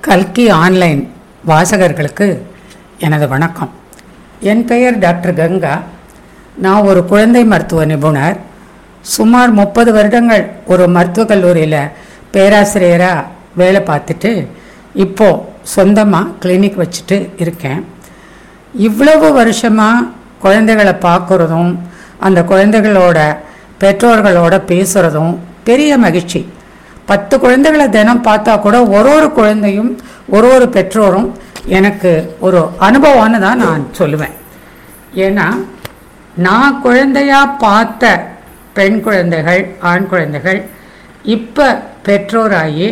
கல்கி ஆன்லைன் வாசகர்களுக்கு எனது வணக்கம். என் பெயர் டாக்டர் கங்கா. நான் ஒரு குழந்தை மருத்துவ நிபுணர். சுமார் முப்பது வருடங்கள் ஒரு மருத்துவக் கல்லூரியில் பேராசிரியராக வேலை பார்த்துட்டு இப்போது சொந்தமாக கிளினிக் வச்சுட்டு இருக்கேன். இவ்வளவு வருஷமாக குழந்தைகளை பார்க்குறதும் அந்த குழந்தைகளோட பெற்றோர்களோட பேசுகிறதும் பெரிய மகிழ்ச்சி. பத்து குழந்தைகளை தினம் பார்த்தா கூட ஒரு ஒரு குழந்தையும் ஒரு ஒரு பெற்றோரும் எனக்கு ஒரு அனுபவம்னு தான் நான் சொல்லுவேன். ஏன்னா நான் குழந்தையா பார்த்த பெண் குழந்தைகள் ஆண் குழந்தைகள் இப்போ பெற்றோராகி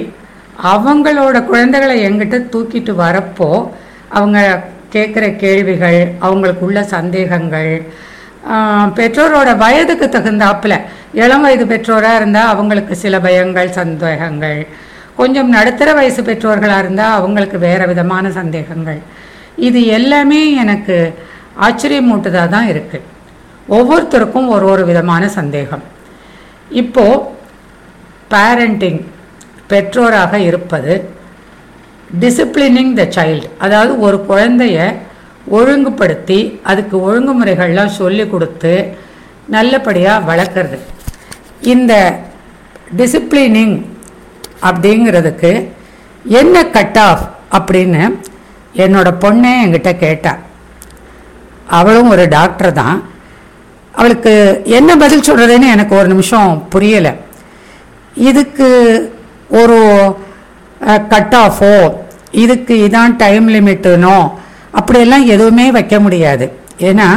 அவங்களோட குழந்தைகளை எங்கிட்ட தூக்கிட்டு வரப்போ அவங்க கேட்குற கேள்விகள் அவங்களுக்குள்ள சந்தேகங்கள் பெற்றோரோட வயதுக்கு தகுந்தாப்புல இளம் வயது பெற்றோராக இருந்தால் அவங்களுக்கு சில பயங்கள் சந்தேகங்கள். கொஞ்சம் நடுத்தர வயசு பெற்றோர்களாக இருந்தால் அவங்களுக்கு வேறு விதமான சந்தேகங்கள். இது எல்லாமே எனக்கு ஆச்சரியமூட்டுதாக தான் இருக்குது ஒவ்வொருத்தருக்கும் ஒரு ஒரு விதமான சந்தேகம். இப்போது பேரண்டிங் பெற்றோராக இருப்பது டிசிப்ளினிங் த சைல்டு அதாவது ஒரு குழந்தைய ஒழுங்குபடுத்தி அதுக்கு ஒழுங்குமுறைகள்லாம் சொல்லி கொடுத்து நல்லபடியாக வளர்க்குறது. இந்த டிசிப்ளினிங் அப்படிங்கிறதுக்கு என்ன கட் ஆஃப் அப்படின்னு என்னோடய பொண்ணே என்கிட்ட கேட்டா. அவளும் ஒரு டாக்டர் தான். அவளுக்கு என்ன பதில் சொல்கிறதுன்னு எனக்கு ஒரு நிமிஷம் புரியலை. இதுக்கு ஒரு கட் ஆஃபோ இதுக்கு இதான் டைம் லிமிட்டுனோ அப்படியெல்லாம் எதுவுமே வைக்க முடியாது. ஏன்னா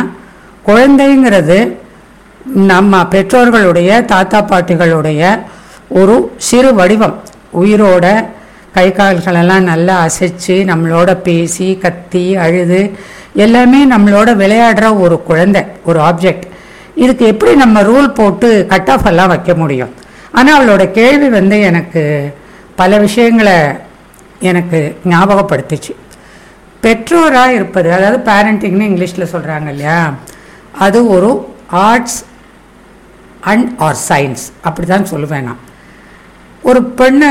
குழந்தைங்கிறது நம்ம பெற்றோர்களுடைய தாத்தா பாட்டிகளுடைய ஒரு சிறு வடிவம். உயிரோட கை கால்களெல்லாம் நல்லா அசைச்சு நம்மளோட பேசி கத்தி அழுது எல்லாமே நம்மளோட விளையாடுற ஒரு குழந்தை ஒரு ஆப்ஜெக்ட் இதுக்கு எப்படி நம்ம ரூல் போட்டு கட் ஆஃப் எல்லாம் வைக்க முடியும்? ஆனால் அவளோட கேள்வி வந்து எனக்கு பல விஷயங்களை எனக்கு ஞாபகப்படுத்துச்சு. பெற்றோராக இருப்பது அதாவது பேரண்டிங்னு இங்கிலீஷில் சொல்கிறாங்க இல்லையா? அது ஒரு ஆர்ட்ஸ் அண்ட் ஆர் சயின்ஸ் அப்படி தான் சொல்லுவேன் நான். ஒரு பெண்ணு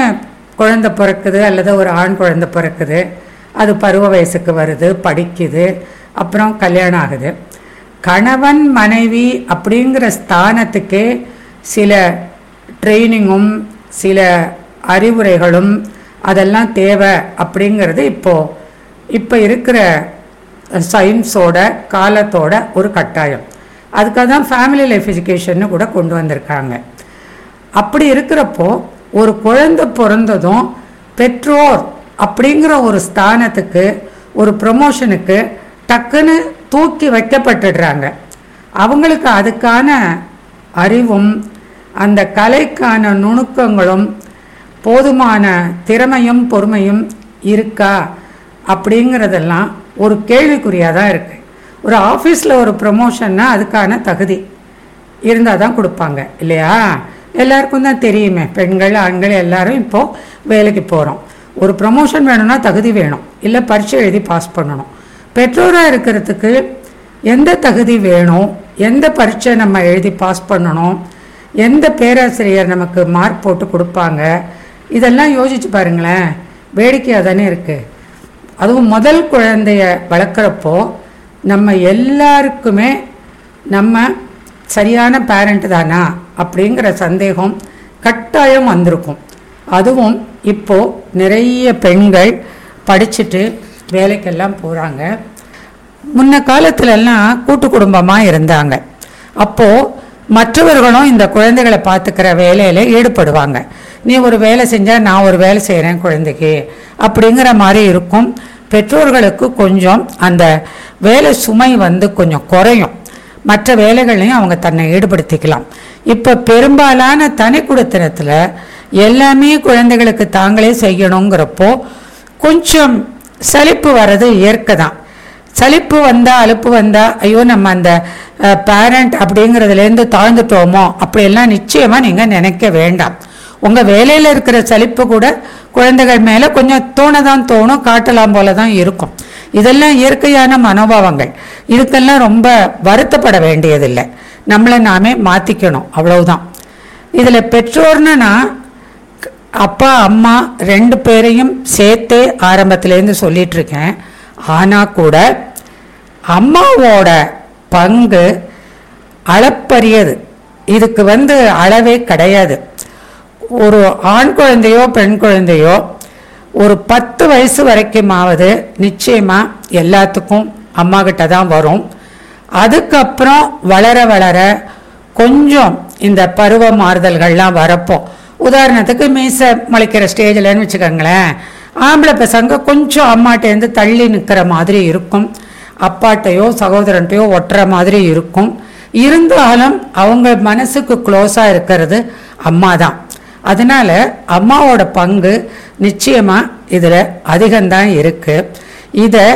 குழந்த பிறக்குது அல்லது ஒரு ஆண் குழந்தை பிறக்குது அது பருவ வயசுக்கு வருது படிக்குது அப்புறம் கல்யாணம் ஆகுது. கணவன் மனைவி அப்படிங்கிற ஸ்தானத்துக்கே சில ட்ரைனிங்கும் சில அறிவுரைகளும் அதெல்லாம் தேவை அப்படிங்கிறது இப்போது இப்போ இருக்கிற சயின்ஸோட காலத்தோட ஒரு கட்டாயம். அதுக்காக தான் ஃபேமிலி லைஃப் எஜுகேஷன்னு கூட கொண்டு வந்திருக்காங்க. அப்படி இருக்கிறப்போ ஒரு குழந்தை பிறந்ததும் பெற்றோர் அப்படிங்கிற ஒரு ஸ்தானத்துக்கு ஒரு ப்ரொமோஷனுக்கு டக்குன்னு தூக்கி வைக்கப்பட்டுடுறாங்க. அவங்களுக்கு அதுக்கான அறிவும் அந்த கலைக்கான நுணுக்கங்களும் போதுமான திறமையும் பொறுமையும் இருக்கா? அப்படிங்கிறதெல்லாம் ஒரு கேள்விக்குறியாக தான் இருக்குது ஒரு ஆஃபீஸில் ஒரு ப்ரமோஷன்னா அதுக்கான தகுதி இருந்தால் தான் கொடுப்பாங்க இல்லையா? எல்லாருக்கும் தான் தெரியுமே பெண்கள் ஆண்கள் எல்லாரும் இப்போது வேலைக்கு போகிறோம் ஒரு ப்ரொமோஷன் வேணும்னா தகுதி வேணும் இல்லை பரீட்சை எழுதி பாஸ் பண்ணணும். பெற்றோராக இருக்கிறதுக்கு எந்த தகுதி வேணும் எந்த பரீட்சை நம்ம எழுதி பாஸ் பண்ணணும் எந்த பேராசிரியர் நமக்கு மார்க் போட்டு கொடுப்பாங்க இதெல்லாம் யோசிச்சு பாருங்களேன் வேடிக்கையாக தானே இருக்குது அதுவும் முதல் குழந்தைய வளர்க்குறப்போ நம்ம எல்லாருக்குமே நம்ம சரியான பேரண்ட் தானா அப்படிங்கிற சந்தேகம் கட்டாயம் வந்திருக்கும். அதுவும் இப்போது நிறைய பெண்கள் படிச்சுட்டு வேலைக்கெல்லாம் போகிறாங்க முன்ன காலத்துலலாம் கூட்டு குடும்பமாக இருந்தாங்க. அப்போது மற்றவர்களும் இந்த குழந்தைகளை பார்த்துக்கிற வேலையில் ஈடுபடுவாங்க. நீ ஒரு வேலை செஞ்சால் நான் ஒரு வேலை செய்கிறேன் குழந்தைக்கு. அப்படிங்கிற மாதிரி இருக்கும். பெற்றோர்களுக்கு கொஞ்சம் அந்த வேலை சுமை வந்து கொஞ்சம் குறையும். மற்ற வேலைகளையும் அவங்க தன்னை ஈடுபடுத்திக்கலாம். இப்போ பெரும்பாலான தனி குடித்தனத்தில் எல்லாமே குழந்தைகளுக்கு தாங்களே செய்யணுங்கிறப்போ கொஞ்சம் சலிப்பு வர்றது இயற்கை தான் சலிப்பு வந்தால் அலுப்பு வந்தால் ஐயோ நம்ம அந்த பேரண்ட் அப்படிங்கிறதுலேருந்து தாழ்ந்துட்டோமோ? அப்படியெல்லாம் நிச்சயமாக நீங்கள் நினைக்க வேண்டாம். உங்கள் வேலையில் இருக்கிற சலிப்பு கூட குழந்தைகள் மேலே கொஞ்சம் தோணதான் தோணும் காட்டலாம் போல தான் இருக்கும். இதெல்லாம் இயற்கையான மனோபாவங்கள். இதுக்கெல்லாம் ரொம்ப வருத்தப்பட வேண்டியதில்லை. நம்மளை நாமே மாற்றிக்கணும் அவ்வளவுதான். இதில் பெற்றோர்னா அப்பா அம்மா ரெண்டு பேரையும் சேர்த்தே ஆரம்பத்திலேருந்து சொல்லிகிட்ருக்கேன் ஆனால் கூட அம்மாவோட பங்கு அளப்பரியது. இதுக்கு வந்து அளவே கிடையாது. ஒரு ஆண் குழந்தையோ பெண் குழந்தையோ ஒரு பத்து வயசு வரைக்குமாவது நிச்சயமாக எல்லாத்துக்கும் அம்மா கிட்ட தான் வரும். அதுக்கப்புறம் வளர வளர கொஞ்சம் இந்த பருவ மாறுதல்கள்லாம் வரப்போ உதாரணத்துக்கு மீசை முளைக்கிற ஸ்டேஜில்னு வச்சுக்கோங்களேன். ஆம்பளை பசங்க கொஞ்சம் அம்மாட்டேருந்து தள்ளி நிற்கிற மாதிரி இருக்கும். அப்பாட்டையோ சகோதரன்ட்டையோ ஒட்டுற மாதிரி இருக்கும். இருந்தாலும் அவங்க மனசுக்கு க்ளோஸாக இருக்கிறது அம்மா தான் அதனால் அம்மாவோட பங்கு நிச்சயமாக இதில் அதிகம்தான் இருக்குது இதை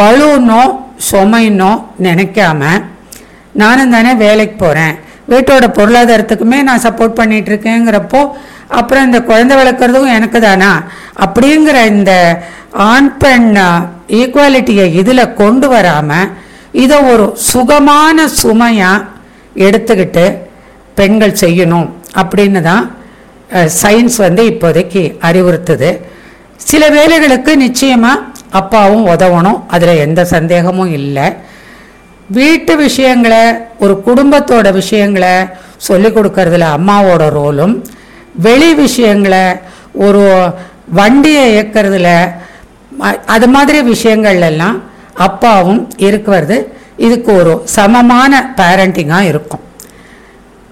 பலூனோ சுமைனோ நினைக்காம நானும் தானே வேலைக்கு போகிறேன் வீட்டோட பொருளாதாரத்துக்குமே நான் சப்போர்ட் பண்ணிகிட்ருக்கேங்கிறப்போ இருக்கேங்கிறப்போ அப்புறம் இந்த குழந்தை வளர்க்குறதும் எனக்கு தானா அப்படிங்கிற இந்த ஆண் பெண் ஈக்குவாலிட்டியை இதில் கொண்டு வராமல் இதை ஒரு சுகமான சுமையாக எடுத்துக்கிட்டு பெண்கள் செய்யணும் அப்படின்னு தான் சயின்ஸ் வந்து இப்போதைக்கு அறிவுறுத்துது. சில வேலைகளுக்கு நிச்சயமாக அப்பாவும் உதவணும் அதில் எந்த சந்தேகமும் இல்லை. வீட்டு விஷயங்களை ஒரு குடும்பத்தோட விஷயங்களை சொல்லிக் கொடுக்கறதுல அம்மாவோட ரோலும் வெளி விஷயங்களை ஒரு வண்டியை இயக்கிறதுல அது மாதிரி விஷயங்கள் எல்லாம் அப்பாவும் இருக்கிறது இதுக்கு ஒரு சமமான பேரண்டிங்காக இருக்கும்.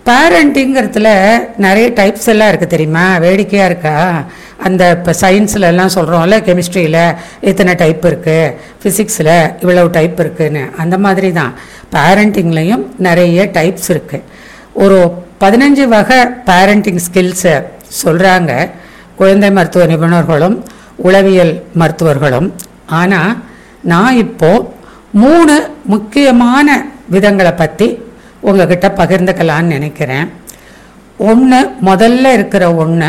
பேரண்டிங்கிறதுல நிறைய டைப்ஸ் எல்லாம் இருக்குது தெரியுமா? வேடிக்கையாக இருக்கா? அந்த இப்போ சயின்ஸில் எல்லாம் சொல்கிறோம்ல கெமிஸ்ட்ரியில் இத்தனை டைப் இருக்குது ஃபிசிக்ஸில் இவ்வளவு டைப் இருக்குன்னு. அந்த மாதிரி தான். பேரண்டிங்லேயும் நிறைய டைப்ஸ் இருக்குது ஒரு பதினஞ்சு வகை பேரண்டிங் ஸ்கில்ஸை சொல்கிறாங்க குழந்தை மருத்துவ நிபுணர்களும் உளவியல் மருத்துவர்களும். ஆனால் நான் இப்போது மூணு முக்கியமான விதங்களை பற்றி உங்ககிட்ட பகிர்ந்துக்கலான்னு நினைக்கிறேன். ஒன்று முதல்ல இருக்கிற ஒன்று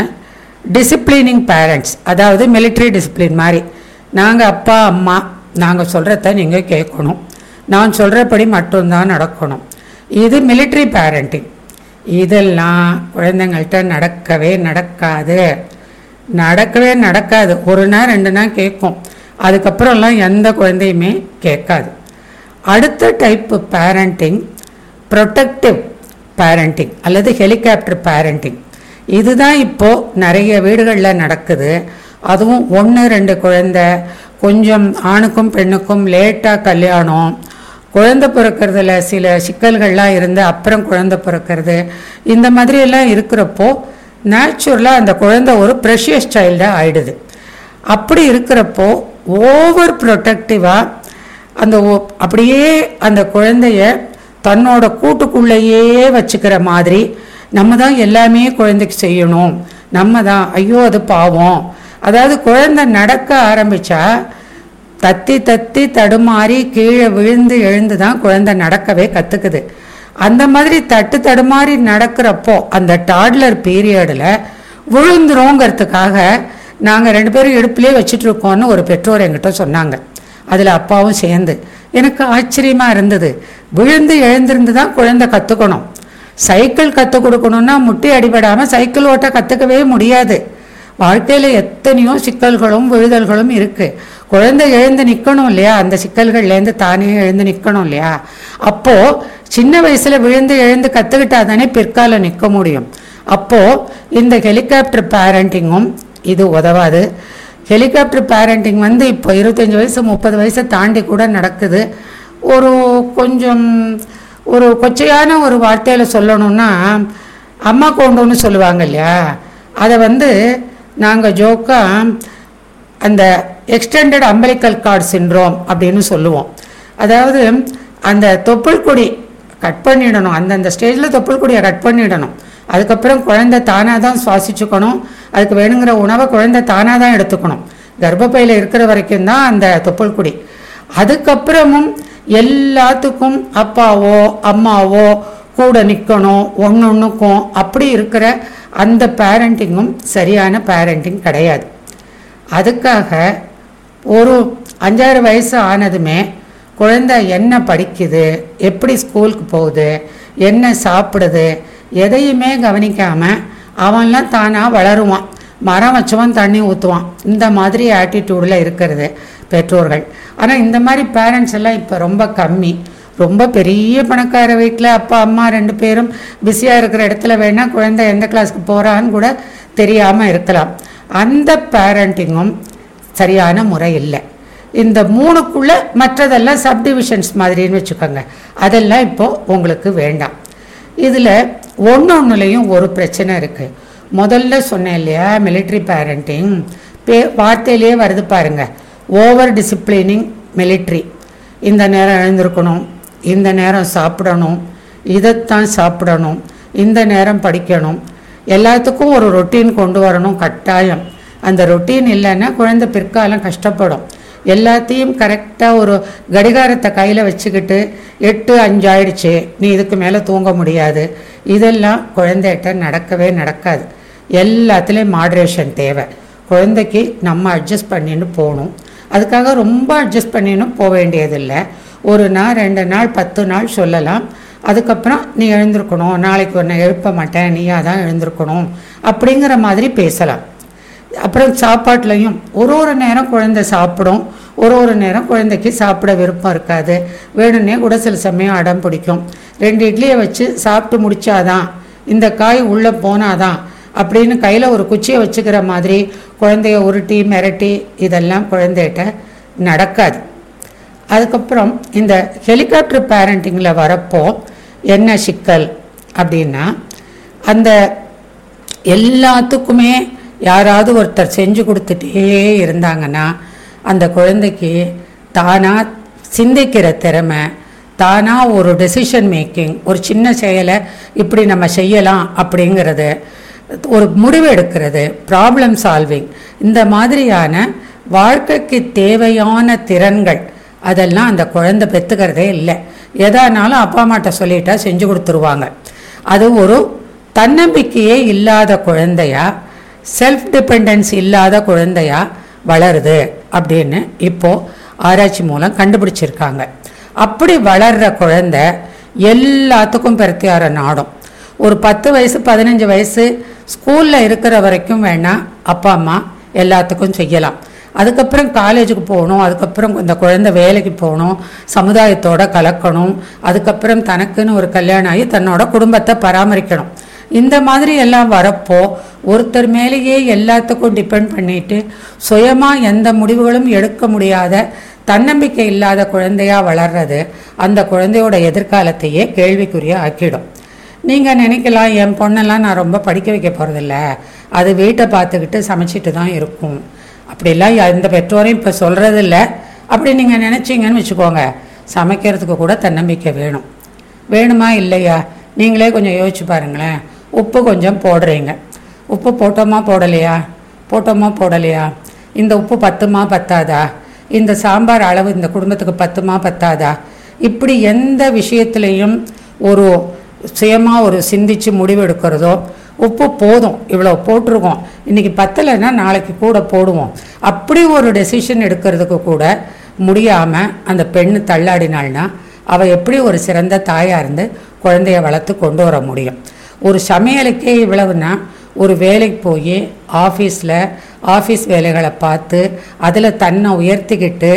டிசிப்ளினிங் பேரண்ட்ஸ் அதாவது மிலிட்ரி டிசிப்ளின் மாதிரி. நாங்கள் அப்பா அம்மா நாங்கள் சொல்கிறத நீங்கள் கேட்கணும். நான் சொல்கிறபடி மட்டும்தான் நடக்கணும். இது மிலிட்ரி பேரண்டிங் இதெல்லாம் குழந்தைங்கள்ட்ட நடக்கவே நடக்காது. நடக்கவே நடக்காது. ஒரு நாள் ரெண்டு நாள் கேட்கும். அதுக்கப்புறம்லாம் எந்த குழந்தையுமே கேட்காது. அடுத்த டைப்பு பேரண்டிங் ப்ரொடெக்டிவ் பேரண்டிங் அல்லது ஹெலிகாப்டர் பேரண்டிங் இதுதான் இப்போது நிறைய வீடுகளில் நடக்குது. அதுவும் ஒன்று ரெண்டு குழந்தை கொஞ்சம் ஆணுக்கும் பெண்ணுக்கும் லேட்டாக கல்யாணம். குழந்தை பிறக்கிறதுல சில சிக்கல்கள்லாம் இருந்து அப்புறம் குழந்தை பிறக்கிறது. இந்த மாதிரி எல்லாம் இருக்கிறப்போ நேச்சுரலாக அந்த குழந்தை ஒரு ப்ரெஷியஸ் சைல்டாக ஆயிடுது. அப்படி இருக்கிறப்போ ஓவர் ப்ரொட்டக்டிவாக அந்த அப்படியே அந்த குழந்தைய தன்னோட கூட்டுக்குள்ளேயே வச்சுக்கிற மாதிரி நம்ம தான் எல்லாமே குழந்தைக்கு செய்யணும். நம்ம தான் ஐயோ அது பாவம். அதாவது குழந்தை நடக்க ஆரம்பித்தா தத்தி தத்தி தடுமாறி கீழே விழுந்து எழுந்து தான் குழந்தை நடக்கவே கற்றுக்குது அந்த மாதிரி தட்டு தடுமாறி நடக்கிறப்போ அந்த டாட்லர் பீரியடில் விழுந்துருங்கிறதுக்காக நாங்கள் ரெண்டு பேரும் இடுப்புலேயே வச்சுட்ருக்கோன்னு ஒரு பெற்றோர் எங்கிட்ட சொன்னாங்க. அதில் அப்பாவும் சேர்ந்து. எனக்கு ஆச்சரியமாக இருந்தது. விழுந்து எழுந்திருந்து தான் குழந்தை கற்றுக்கணும் சைக்கிள் கற்றுக் கொடுக்கணுன்னா முட்டி அடிபடாமல் சைக்கிள் ஓட்ட கற்றுக்கவே முடியாது. வாழ்க்கையில் எத்தனையோ சிக்கல்களும் விழுதல்களும் இருக்குது குழந்தை எழுந்து நிற்கணும் இல்லையா? அந்த சிக்கல்கள்லேருந்து தானே எழுந்து நிற்கணும் இல்லையா? அப்போது சின்ன வயசில் விழுந்து எழுந்து கற்றுக்கிட்டா தானே பிற்காலம் நிற்க முடியும். அப்போது இந்த ஹெலிகாப்டர் பேரண்டிங்கும் இது உதவாது. ஹெலிகாப்டர் பேரண்டிங் வந்து இப்போ இருபத்தஞ்சி வயசு முப்பது வயசை தாண்டி கூட நடக்குது. ஒரு கொஞ்சம் ஒரு கொச்சையான ஒரு வார்த்தையில் சொல்லணும்னா அம்மா கொண்டுன்னு சொல்லுவாங்க இல்லையா? அதை வந்து நாங்கள் ஜோக்காக அந்த எக்ஸ்டெண்டட் அம்பலிக்கல் கார்டு சின்ரோம் அப்படின்னு சொல்லுவோம். அதாவது அந்த தொப்புள் கொடி கட் பண்ணிடணும். அந்தந்த ஸ்டேஜில் தொப்புள் கொடியை கட் பண்ணிடணும். அதுக்கப்புறம் குழந்தை தானாக தான் சுவாசிச்சுக்கணும். அதுக்கு வேணுங்கிற உணவை குழந்தை தானாக தான் எடுத்துக்கணும். கர்ப்பப்பையில் இருக்கிற வரைக்கும் தான் அந்த தொப்புள் கொடி. அதுக்கப்புறமும் எல்லாத்துக்கும் அப்பாவோ அம்மாவோ கூட நிற்கணும் ஒன்று ஒன்றுக்கும் அப்படி இருக்கிற அந்த பேரண்டிங்கும் சரியான பேரண்டிங் கிடையாது. அதுக்காக ஒரு அஞ்சாறு வயசு ஆனதுமே குழந்தை என்ன படிக்குது எப்படி ஸ்கூலுக்கு போகுது என்ன சாப்பிடுது எதையுமே கவனிக்காமல் அவன்லாம் தானாக வளருவான். மரம் வச்சவன் தண்ணி ஊற்றுவான் இந்த மாதிரி ஆட்டிடியூடில் இருக்கிறது பெற்றோர்கள். ஆனால் இந்த மாதிரி பேரண்ட்ஸ் எல்லாம் இப்போ ரொம்ப கம்மி. ரொம்ப பெரிய பணக்கார வீட்டில் அப்பா அம்மா ரெண்டு பேரும் பிஸியாக இருக்கிற இடத்துல வேணால் குழந்தை எந்த கிளாஸ்க்கு போகிறான்னு கூட தெரியாமல் இருக்கலாம். அந்த பேரண்டிங்கும் சரியான முறை இல்லை. இந்த மூணுக்குள்ளே மற்றதெல்லாம் சப்டிவிஷன்ஸ் மாதிரின்னு வச்சுக்கோங்க. அதெல்லாம் இப்போது உங்களுக்கு வேண்டாம். இதில் ஒன்று ஒன்றுலையும் ஒரு பிரச்சனை இருக்குது முதல்ல சொன்னேன் இல்லையா மிலிட்ரி பேரண்டிங் பே வார்த்தையிலே வருது பாருங்க. ஓவர் டிசிப்ளினிங் மிலிட்ரி இந்த நேரம் எழுந்திருக்கணும். இந்த நேரம் சாப்பிடணும் இதைத்தான் சாப்பிடணும் இந்த நேரம் படிக்கணும். எல்லாத்துக்கும் ஒரு ரொட்டீன் கொண்டு வரணும் கட்டாயம். அந்த ரொட்டீன் இல்லைன்னா குழந்தை பிற்காலம் கஷ்டப்படும். எல்லாத்தையும் கரெக்டாக ஒரு கடிகாரத்தை கையில் வச்சுக்கிட்டு எட்டு அஞ்சு ஆயிடுச்சு நீ இதுக்கு மேலே தூங்க முடியாது. இதெல்லாம் குழந்தைகிட்ட நடக்கவே நடக்காது. எல்லாத்துலேயும் மாட்ரேஷன் தேவை. குழந்தைக்கு நம்ம அட்ஜஸ்ட் பண்ணின்னு போகணும். அதுக்காக ரொம்ப அட்ஜஸ்ட் பண்ணின்னு போக வேண்டியதில்லை. ஒரு நாள் ரெண்டு நாள் பத்து நாள் சொல்லலாம். அதுக்கப்புறம் நீ எழுந்திருக்கணும். நாளைக்கு ஒன்று எழுப்ப மாட்டேன். நீயா தான் எழுந்திருக்கணும். அப்படிங்கிற மாதிரி பேசலாம். அப்புறம் சாப்பாட்லையும் ஒரு ஒரு நேரம் குழந்தை சாப்பிடும். ஒரு ஒரு நேரம் குழந்தைக்கு சாப்பிட விருப்பம் இருக்காது. வேணும்னே கூட சில சமயம் அடம் பிடிக்கும். ரெண்டு இட்லியை வச்சு சாப்பிட்டு முடிச்சாதான் இந்த காய் உள்ளே போனாதான் அப்படின்னு கையில் ஒரு குச்சியை வச்சுக்கிற மாதிரி குழந்தைய உருட்டி மிரட்டி இதெல்லாம் குழந்தைகிட்ட நடக்காது. அதுக்கப்புறம் இந்த ஹெலிகாப்டர் பேரண்டிங்கில் வரப்போ என்ன சிக்கல் அப்படின்னா அந்த எல்லாத்துக்குமே யாராவது ஒருத்தர் செஞ்சு கொடுத்துட்டே இருந்தாங்கன்னா அந்த குழந்தைக்கு தானாக சிந்திக்கிற திறமை தானாக ஒரு டெசிஷன் மேக்கிங் ஒரு சின்ன செயலை இப்படி நம்ம செய்யலாம் அப்படிங்கிறது ஒரு முடிவு எடுக்கிறது ப்ராப்ளம் சால்விங் இந்த மாதிரியான வாழ்க்கைக்கு தேவையான திறன்கள் அதெல்லாம் அந்த குழந்தை பெற்றுக்கிறதே இல்லை. எதானாலும் அப்பா அம்மாட்ட சொல்லிட்டா செஞ்சு கொடுத்துருவாங்க. அது ஒரு தன்னம்பிக்கையே இல்லாத குழந்தையா செல்ஃப் டிபெண்டன்ஸ் இல்லாத குழந்தையா வளருது அப்படின்னு இப்போது ஆராய்ச்சி மூலம் கண்டுபிடிச்சிருக்காங்க. அப்படி வளர்ற குழந்தை எல்லாத்துக்கும் பிரத்தியார நாடும். ஒரு பத்து வயசு பதினஞ்சு வயசு ஸ்கூலில் இருக்கிற வரைக்கும் வேணால் அப்பா அம்மா எல்லாத்துக்கும் செய்யலாம். அதுக்கப்புறம் காலேஜுக்கு போகணும் அதுக்கப்புறம் இந்த குழந்தை வேலைக்கு போகணும் சமுதாயத்தோட கலக்கணும் அதுக்கப்புறம் தனக்குன்னு ஒரு கல்யாணம் ஆகி தன்னோட குடும்பத்தை பராமரிக்கணும். இந்த மாதிரி எல்லாம் வரப்போ ஒருத்தர் மேலேயே எல்லாத்துக்கும் டிபெண்ட் பண்ணிட்டு சுயமாக எந்த முடிவுகளும் எடுக்க முடியாத தன்னம்பிக்கை இல்லாத குழந்தையாக வளர்றது அந்த குழந்தையோட எதிர்காலத்தையே கேள்விக்குரிய ஆக்கிடும். நீங்கள் நினைக்கலாம் என் பொண்ணெல்லாம் நான் ரொம்ப படிக்க வைக்க போகிறதில்ல அது வீட்டை பார்த்துக்கிட்டு சமைச்சிட்டு தான் இருக்கும். அப்படிலாம் எந்த பெற்றோரையும் இப்போ சொல்கிறதில்ல அப்படி நீங்கள் நினச்சிங்கன்னு வச்சுக்கோங்க. சமைக்கிறதுக்கு கூட தன்னம்பிக்கை வேணும். வேணுமா இல்லையா? நீங்களே கொஞ்சம் யோசிச்சு பாருங்களேன். உப்பு கொஞ்சம் போடுறீங்க. உப்பு போட்டோமா போடலையா? போட்டோமா போடலையா? இந்த உப்பு பத்துமா பத்தாதா? இந்த சாம்பார் அளவு இந்த குடும்பத்துக்கு பத்துமா பத்தாதா? இப்படி எந்த விஷயத்துலையும் ஒரு சுயமாக ஒரு சிந்திச்சு முடிவெடுக்கிறதோ உப்பு போதும். இவ்வளோ போட்டிருக்கோம். இன்றைக்கி பத்தலைன்னா நாளைக்கு கூட போடுவோம். அப்படி ஒரு டெசிஷன் எடுக்கிறதுக்கு கூட முடியாமல் அந்த பெண் தள்ளாடினாள்னா அவள் எப்படி ஒரு சிறந்த தாயாக இருந்து குழந்தைய வளர்த்து கொண்டு வர முடியும்? ஒரு சமையலுக்கே இவ்வளவுனா ஒரு வேலைக்கு போய் ஆஃபீஸில் ஆஃபீஸ் வேலைகளை பார்த்து அதில் தன்னை உயர்த்திக்கிட்டு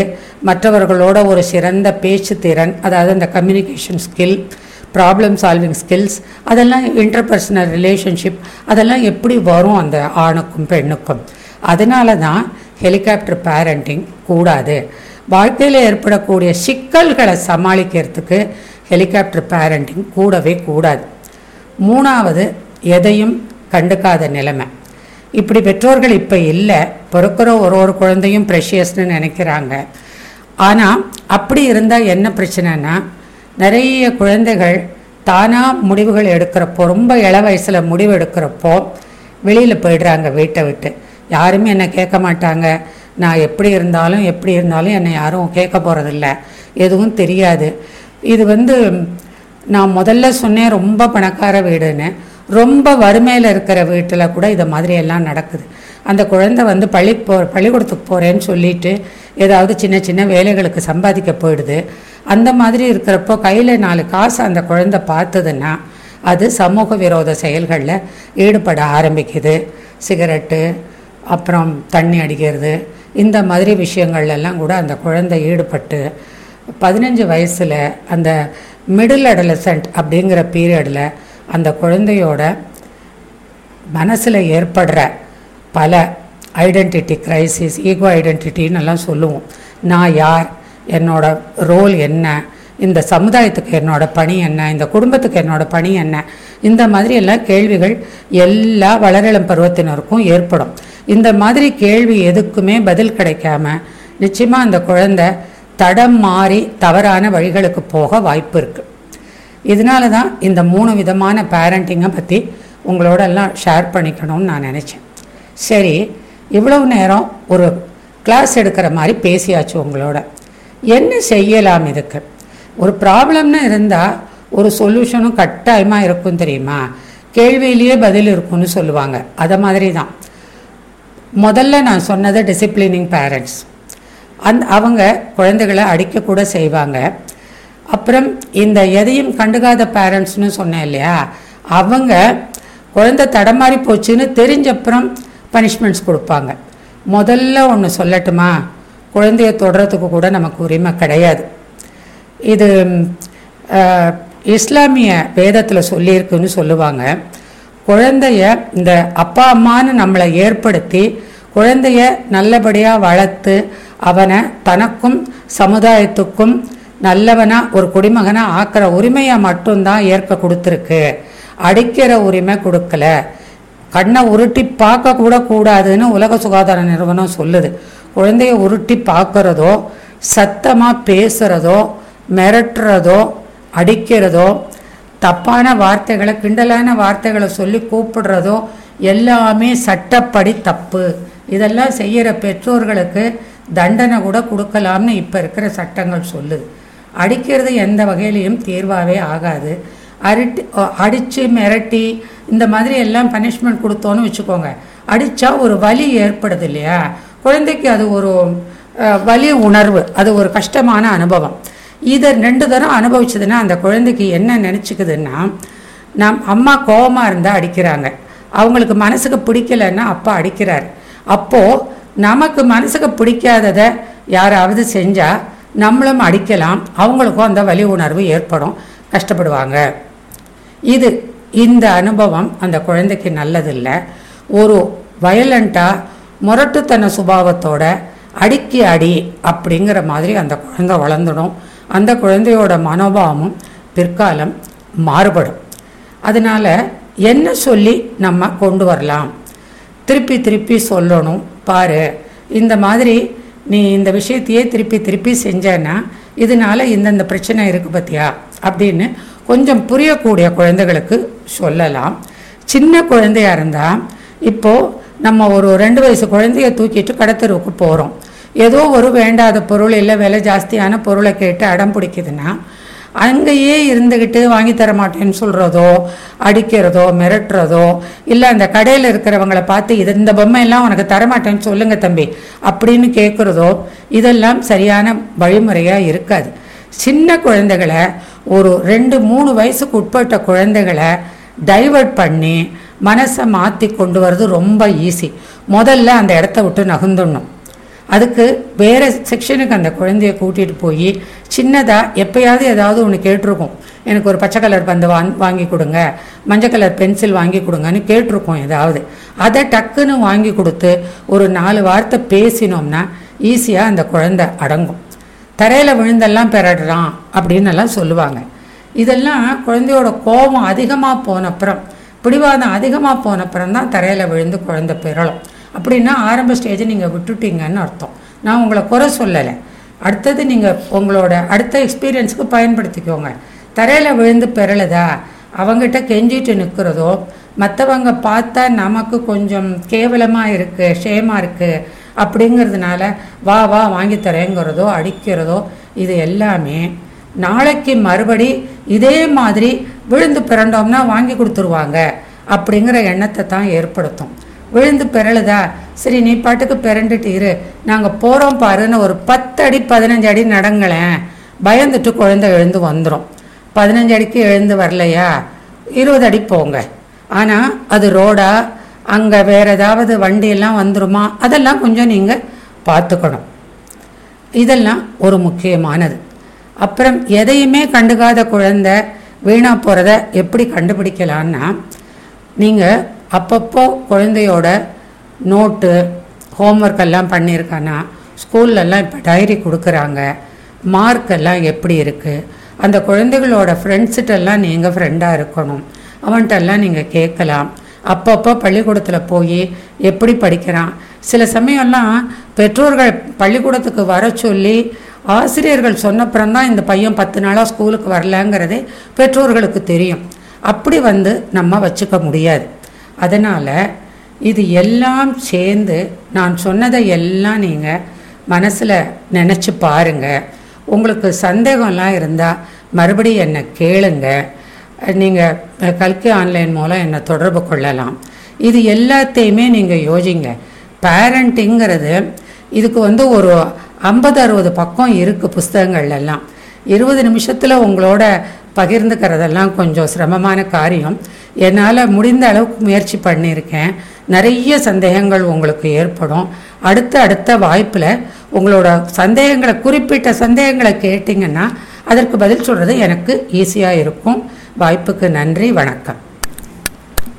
மற்றவர்களோட ஒரு சிறந்த பேச்சு திறன் அதாவது அந்த communication skill problem solving skills அதெல்லாம் இன்டர்பர்சனல் ரிலேஷன்ஷிப் அதெல்லாம் எப்படி வரும் அந்த ஆணுக்கும் பெண்ணுக்கும். அதனால தான் ஹெலிகாப்டர் பேரண்டிங் கூடாது. வாழ்க்கையில் ஏற்படக்கூடிய சிக்கல்களை சமாளிக்கிறதுக்கு ஹெலிகாப்டர் பேரண்டிங் கூடவே கூடாது. மூணாவது எதையும் கண்டுக்காத நிலைமை. இப்படி பெற்றோர்கள் இப்போ இல்லை பிறக்கிற ஒரு ஒரு குழந்தையும் ப்ரெஷியஸ்னு நினைக்கிறாங்க. ஆனால் அப்படி இருந்தால் என்ன பிரச்சனைனா நிறைய குழந்தைகள் தானாக முடிவுகள் எடுக்கிறப்போ ரொம்ப இள வயசில் முடிவு எடுக்கிறப்போ வெளியில் போயிடுறாங்க வீட்டை விட்டு. யாருமே என்னை கேட்க மாட்டாங்க. நான் எப்படி இருந்தாலும் எப்படி இருந்தாலும் என்னை யாரும் கேட்க போகிறதில்ல எதுவும் தெரியாது. இது வந்து நான் முதல்ல சொன்னேன் ரொம்ப பணக்கார வீடுன்னு. ரொம்ப வறுமையில் இருக்கிற வீட்டில் கூட இதை மாதிரி எல்லாம் நடக்குது. அந்த குழந்தை வந்து பள்ளி போ பள்ளிக்கூடத்துக்கு போகிறேன்னு சொல்லிட்டு ஏதாவது சின்ன சின்ன வேலைகளுக்கு சம்பாதிக்க போயிடுது. அந்த மாதிரி இருக்கிறப்போ கையில் நாலு காசு அந்த குழந்தை பார்த்ததுன்னா அது சமூக விரோத செயல்களில் ஈடுபட ஆரம்பிக்குது. சிகரெட்டு அப்புறம் தண்ணி அடிக்கிறது இந்த மாதிரி விஷயங்கள்லாம் கூட அந்த குழந்தை ஈடுபட்டு பதினஞ்சு வயசில் அந்த மிடில் அடலசன்ட் அப்படிங்கிற பீரியடில் அந்த குழந்தையோட மனசில் ஏற்படுற பல ஐடென்டிட்டி கிரைசிஸ் ஈகோ ஐடென்டிட்டின்னு எல்லாம் சொல்லுவோம். நான் யார்? என்னோட ரோல் என்ன? இந்த சமுதாயத்துக்கு என்னோட பணி என்ன? இந்த குடும்பத்துக்கு என்னோட பணி என்ன? இந்த மாதிரி எல்லாம் கேள்விகள் எல்லா வளரிளம் பருவத்தினருக்கும் ஏற்படும். இந்த மாதிரி கேள்வி எதுக்குமே பதில் கிடைக்காம நிச்சயமாக அந்த குழந்தை தடம் மாறி தவறான வழிகளுக்கு போக வாய்ப்பு இருக்குது இதனால தான் இந்த மூணு விதமான பேரண்டிங்கை பற்றி உங்களோட எல்லாம் ஷேர் பண்ணிக்கணும்னு நான் நினச்சேன். சரி இவ்வளவு நேரம் ஒரு கிளாஸ் எடுக்கிற மாதிரி பேசியாச்சு உங்களோட. என்ன செய்யலாம் இதுக்கு? ஒரு ப்ராப்ளம்னு இருந்தால் ஒரு சொல்யூஷனும் கட்டாயமாக இருக்கும் தெரியுமா? கேள்வியிலேயே பதில் இருக்கும்னு சொல்லுவாங்க. அதை மாதிரி தான் முதல்ல நான் சொன்னது டிசிப்ளினிங் பேரண்ட்ஸ் அந் அவங்க குழந்தைகளை அடிக்கக்கூட செய்வாங்க. அப்புறம் இந்த எதையும் கண்டுக்காத பேரண்ட்ஸ்னு சொன்னேன் இல்லையா? அவங்க குழந்தை தடமாறி போச்சுன்னு தெரிஞ்சப்புறம் பனிஷ்மெண்ட்ஸ் கொடுப்பாங்க. முதல்ல ஒன்று சொல்லட்டுமா? குழந்தைய தொடுறதுக்கு கூட நமக்கு உரிமை கிடையாது. இது இஸ்லாமிய வேதத்தில் சொல்லியிருக்குன்னு சொல்லுவாங்க. குழந்தைய இந்த அப்பா அம்மான்னு நம்மளை ஏற்படுத்தி குழந்தைய நல்லபடியாக வளர்த்து அவனை தனக்கும் சமுதாயத்துக்கும் நல்லவனாக ஒரு குடிமகனாக ஆக்கிற உரிமையை மட்டும்தான் ஏற்க கொடுத்துருக்கு. அடிக்கிற உரிமை கொடுக்கல. கண்ணை உருட்டி பார்க்க கூட கூடாதுன்னு உலக சுகாதார நிறுவனம் சொல்லுது. குழந்தைய உருட்டி பார்க்குறதோ சத்தமாக பேசுகிறதோ மிரட்டுறதோ அடிக்கிறதோ தப்பான வார்த்தைகளை கிண்டலான வார்த்தைகளை சொல்லி கூப்பிடுறதோ எல்லாமே சட்டப்படி தப்பு. இதெல்லாம் செய்கிற பெற்றோர்களுக்கு தண்டனை கூட கொடுக்கலாம்னு இப்போ இருக்கிற சட்டங்கள் சொல்லுது. அடிக்கிறது எந்த வகையிலையும் தீர்வாகவே ஆகாது. அரிட்டு அடித்து மிரட்டி இந்த மாதிரி எல்லாம் பனிஷ்மெண்ட் கொடுத்தோன்னு வச்சுக்கோங்க. அடித்தா ஒரு வலி ஏற்படுது இல்லையா? குழந்தைக்கு அது ஒரு வலி உணர்வு. அது ஒரு கஷ்டமான அனுபவம். இதை ரெண்டு தரம் அனுபவிச்சதுன்னா அந்த குழந்தைக்கு என்ன நினச்சிக்குதுன்னா நம் அம்மா கோவமாக இருந்தால் அடிக்கிறாங்க. அவங்களுக்கு மனசுக்கு பிடிக்கலன்னா அப்பா அடிக்கிறார். அப்போது நமக்கு மனசுக்கு பிடிக்காததை யாராவது செஞ்சால் நம்மளும் அடிக்கலாம். அவங்களுக்கும் அந்த வலி உணர்வு ஏற்படும். கஷ்டப்படுவாங்க. இது இந்த அனுபவம் அந்த குழந்தைக்கு நல்லதில்லை. ஒரு வயலண்ட்டாக முரட்டுத்தன சுபாவத்தோட அடிக்கி அடி அப்படிங்கிற மாதிரி அந்த குழந்தை வளர்ந்துடும். அந்த குழந்தையோட மனோபாவமும் பிற்காலம் மாறுபடும். அதனால் என்ன சொல்லி நம்ம கொண்டு வரலாம்? திருப்பி திருப்பி சொல்லணும். பாரு இந்த மாதிரி நீ இந்த விஷயத்தையே திருப்பி திருப்பி செஞ்சேன்னா இதனால இந்தந்த பிரச்சனை இருக்கு பத்தியா? அப்படின்னு கொஞ்சம் புரியக்கூடிய குழந்தைகளுக்கு சொல்லலாம். சின்ன குழந்தையா இருந்தால் இப்போது நம்ம ஒரு ரெண்டு வயசு குழந்தைய தூக்கிட்டு கடத்தெருவுக்கு போகிறோம் ஏதோ ஒரு வேண்டாத பொருள் இல்லை விலை ஜாஸ்தியான பொருளை கேட்டு அடம் பிடிக்குதுன்னா அங்கேயே இருந்துக்கிட்டு வாங்கி தர மாட்டேன்னு சொல்கிறதோ அடிக்கிறதோ மிரட்டுறதோ இல்லை அந்த கடையில் இருக்கிறவங்களை பார்த்து இது இந்த பொம்மையெல்லாம் உனக்கு தரமாட்டேன்னு சொல்லுங்கள் தம்பி அப்படின்னு கேட்குறதோ இதெல்லாம் சரியான வழிமுறையாக இருக்காது. சின்ன குழந்தைகளை ஒரு ரெண்டு மூணு வயசுக்கு உட்பட்ட குழந்தைகளை டைவர்ட் பண்ணி மனசை மாற்றி கொண்டு வர்றது ரொம்ப ஈஸி முதல்ல அந்த இடத்த விட்டு நகுந்துடணும் அதுக்கு வேறு செக்ஷனுக்கு அந்த குழந்தைய கூட்டிகிட்டு போய் சின்னதாக எப்பயாவது ஏதாவது ஒன்று கேட்டிருக்கோம். எனக்கு ஒரு பச்சை கலர் பந்து வாங் வாங்கி கொடுங்க மஞ்சள் கலர் பென்சில் வாங்கி கொடுங்கன்னு கேட்டிருக்கோம் ஏதாவது. அதை டக்குன்னு வாங்கி கொடுத்து ஒரு நாலு வார்த்தை பேசினோம்னா ஈஸியாக அந்த குழந்தை அடங்கும். தரையில் விழுந்தெல்லாம் பெறடுறான் அப்படின்னு எல்லாம் சொல்லுவாங்க. இதெல்லாம் குழந்தையோட கோபம் அதிகமாக போனப்புறம் பிடிவாதம் அதிகமாக போனப்புறம் தான் தரையில் விழுந்து குழந்தை பெறலாம். அப்படின்னா ஆரம்ப ஸ்டேஜை நீங்கள் விட்டுட்டீங்கன்னு அர்த்தம். நான் உங்களை குறை சொல்லலை. அடுத்தது நீங்கள் உங்களோட அடுத்த எக்ஸ்பீரியன்ஸுக்கு பயன்படுத்திக்கோங்க. தரையில் விழுந்து பெறலதா? அவங்ககிட்ட கெஞ்சிட்டு நிற்கிறதோ மற்றவங்க பார்த்தா நமக்கு கொஞ்சம் கேவலமாக இருக்குது ஷேமாக இருக்குது அப்படிங்கிறதுனால வா வா வாங்கி தரேங்கிறதோ அடிக்கிறதோ இது எல்லாமே நாளைக்கு மறுபடி இதே மாதிரி விழுந்து பிறண்டோம்னா வாங்கி கொடுத்துருவாங்க அப்படிங்கிற எண்ணத்தை தான் ஏற்படுத்தும். விழுந்து பிறழுதா? சரி நீ பாட்டுக்கு பிறண்டுட்டு இரு. நாங்கள் போகிறோம் பாருன்னு ஒரு பத்து அடி பதினஞ்சு அடி நடங்களேன். பயந்துட்டு குழந்தை எழுந்து வந்துடும் பதினஞ்சு அடிக்கு எழுந்து வரலையா? இருபது அடி போங்க. ஆனால் அது ரோடாக அங்கே வேறு ஏதாவது வண்டியெல்லாம் வந்துருமா? அதெல்லாம் கொஞ்சம் நீங்கள் பார்த்துக்கணும். இதெல்லாம் ஒரு முக்கியமானது. அப்புறம் எதையுமே கண்டுக்காத குழந்தை வீணாக போகிறத எப்படி கண்டுபிடிக்கலான்னா நீங்கள் அப்பப்போ குழந்தையோட நோட்டு ஹோம்ஒர்க் எல்லாம் பண்ணியிருக்கானா ஸ்கூல்லலாம் இப்போ டைரி கொடுக்குறாங்க. மார்க் எல்லாம் எப்படி இருக்குது அந்த குழந்தைகளோட ஃப்ரெண்ட்ஸ்கிட்டெல்லாம் நீங்கள் ஃப்ரெண்டாக இருக்கணும். அவன்கிட்டெல்லாம் நீங்கள் கேட்கலாம். அப்பப்போ பள்ளிக்கூடத்தில் போய் எப்படி படிக்கிறான். சில சமயம்லாம் பெற்றோர்கள் பள்ளிக்கூடத்துக்கு வர சொல்லி ஆசிரியர்கள் சொன்னப்புறம் தான் இந்த பையன் பத்து நாளாக ஸ்கூலுக்கு வரலங்கிறதே பெற்றோர்களுக்கு தெரியும். அப்படி வந்து நம்ம வச்சுக்க முடியாது. அதனால் இது எல்லாம் சேர்ந்து நான் சொன்னதை எல்லாம் நீங்கள் மனசில் நினச்சி பாருங்கள் உங்களுக்கு சந்தேகம்லாம் இருந்தால் மறுபடியும் என்னை கேளுங்கள் நீங்கள் கல்கி ஆன்லைன் மூலம் என்னை தொடர்பு கொள்ளலாம். இது எல்லாத்தையுமே நீங்கள் யோசிங்க. பேரண்டிங்கிறது இதுக்கு வந்து ஒரு ஐம்பது அறுபது பக்கம் இருக்குது புஸ்தகங்கள்லாம் இருபது நிமிஷத்தில் உங்களோட பகிர்ந்துக்கிறதெல்லாம் கொஞ்சம் சிரமமான காரியம். என்னால் முடிந்த அளவுக்கு முயற்சி பண்ணியிருக்கேன். நிறைய சந்தேகங்கள் உங்களுக்கு ஏற்படும். அடுத்த அடுத்த வாய்ப்பில் உங்களோட சந்தேகங்களை குறிப்பிட்ட சந்தேகங்களை கேட்டிங்கன்னா அதற்கு பதில் சொல்கிறது எனக்கு ஈஸியாக இருக்கும். வாய்ப்புக்கு நன்றி வணக்கம்.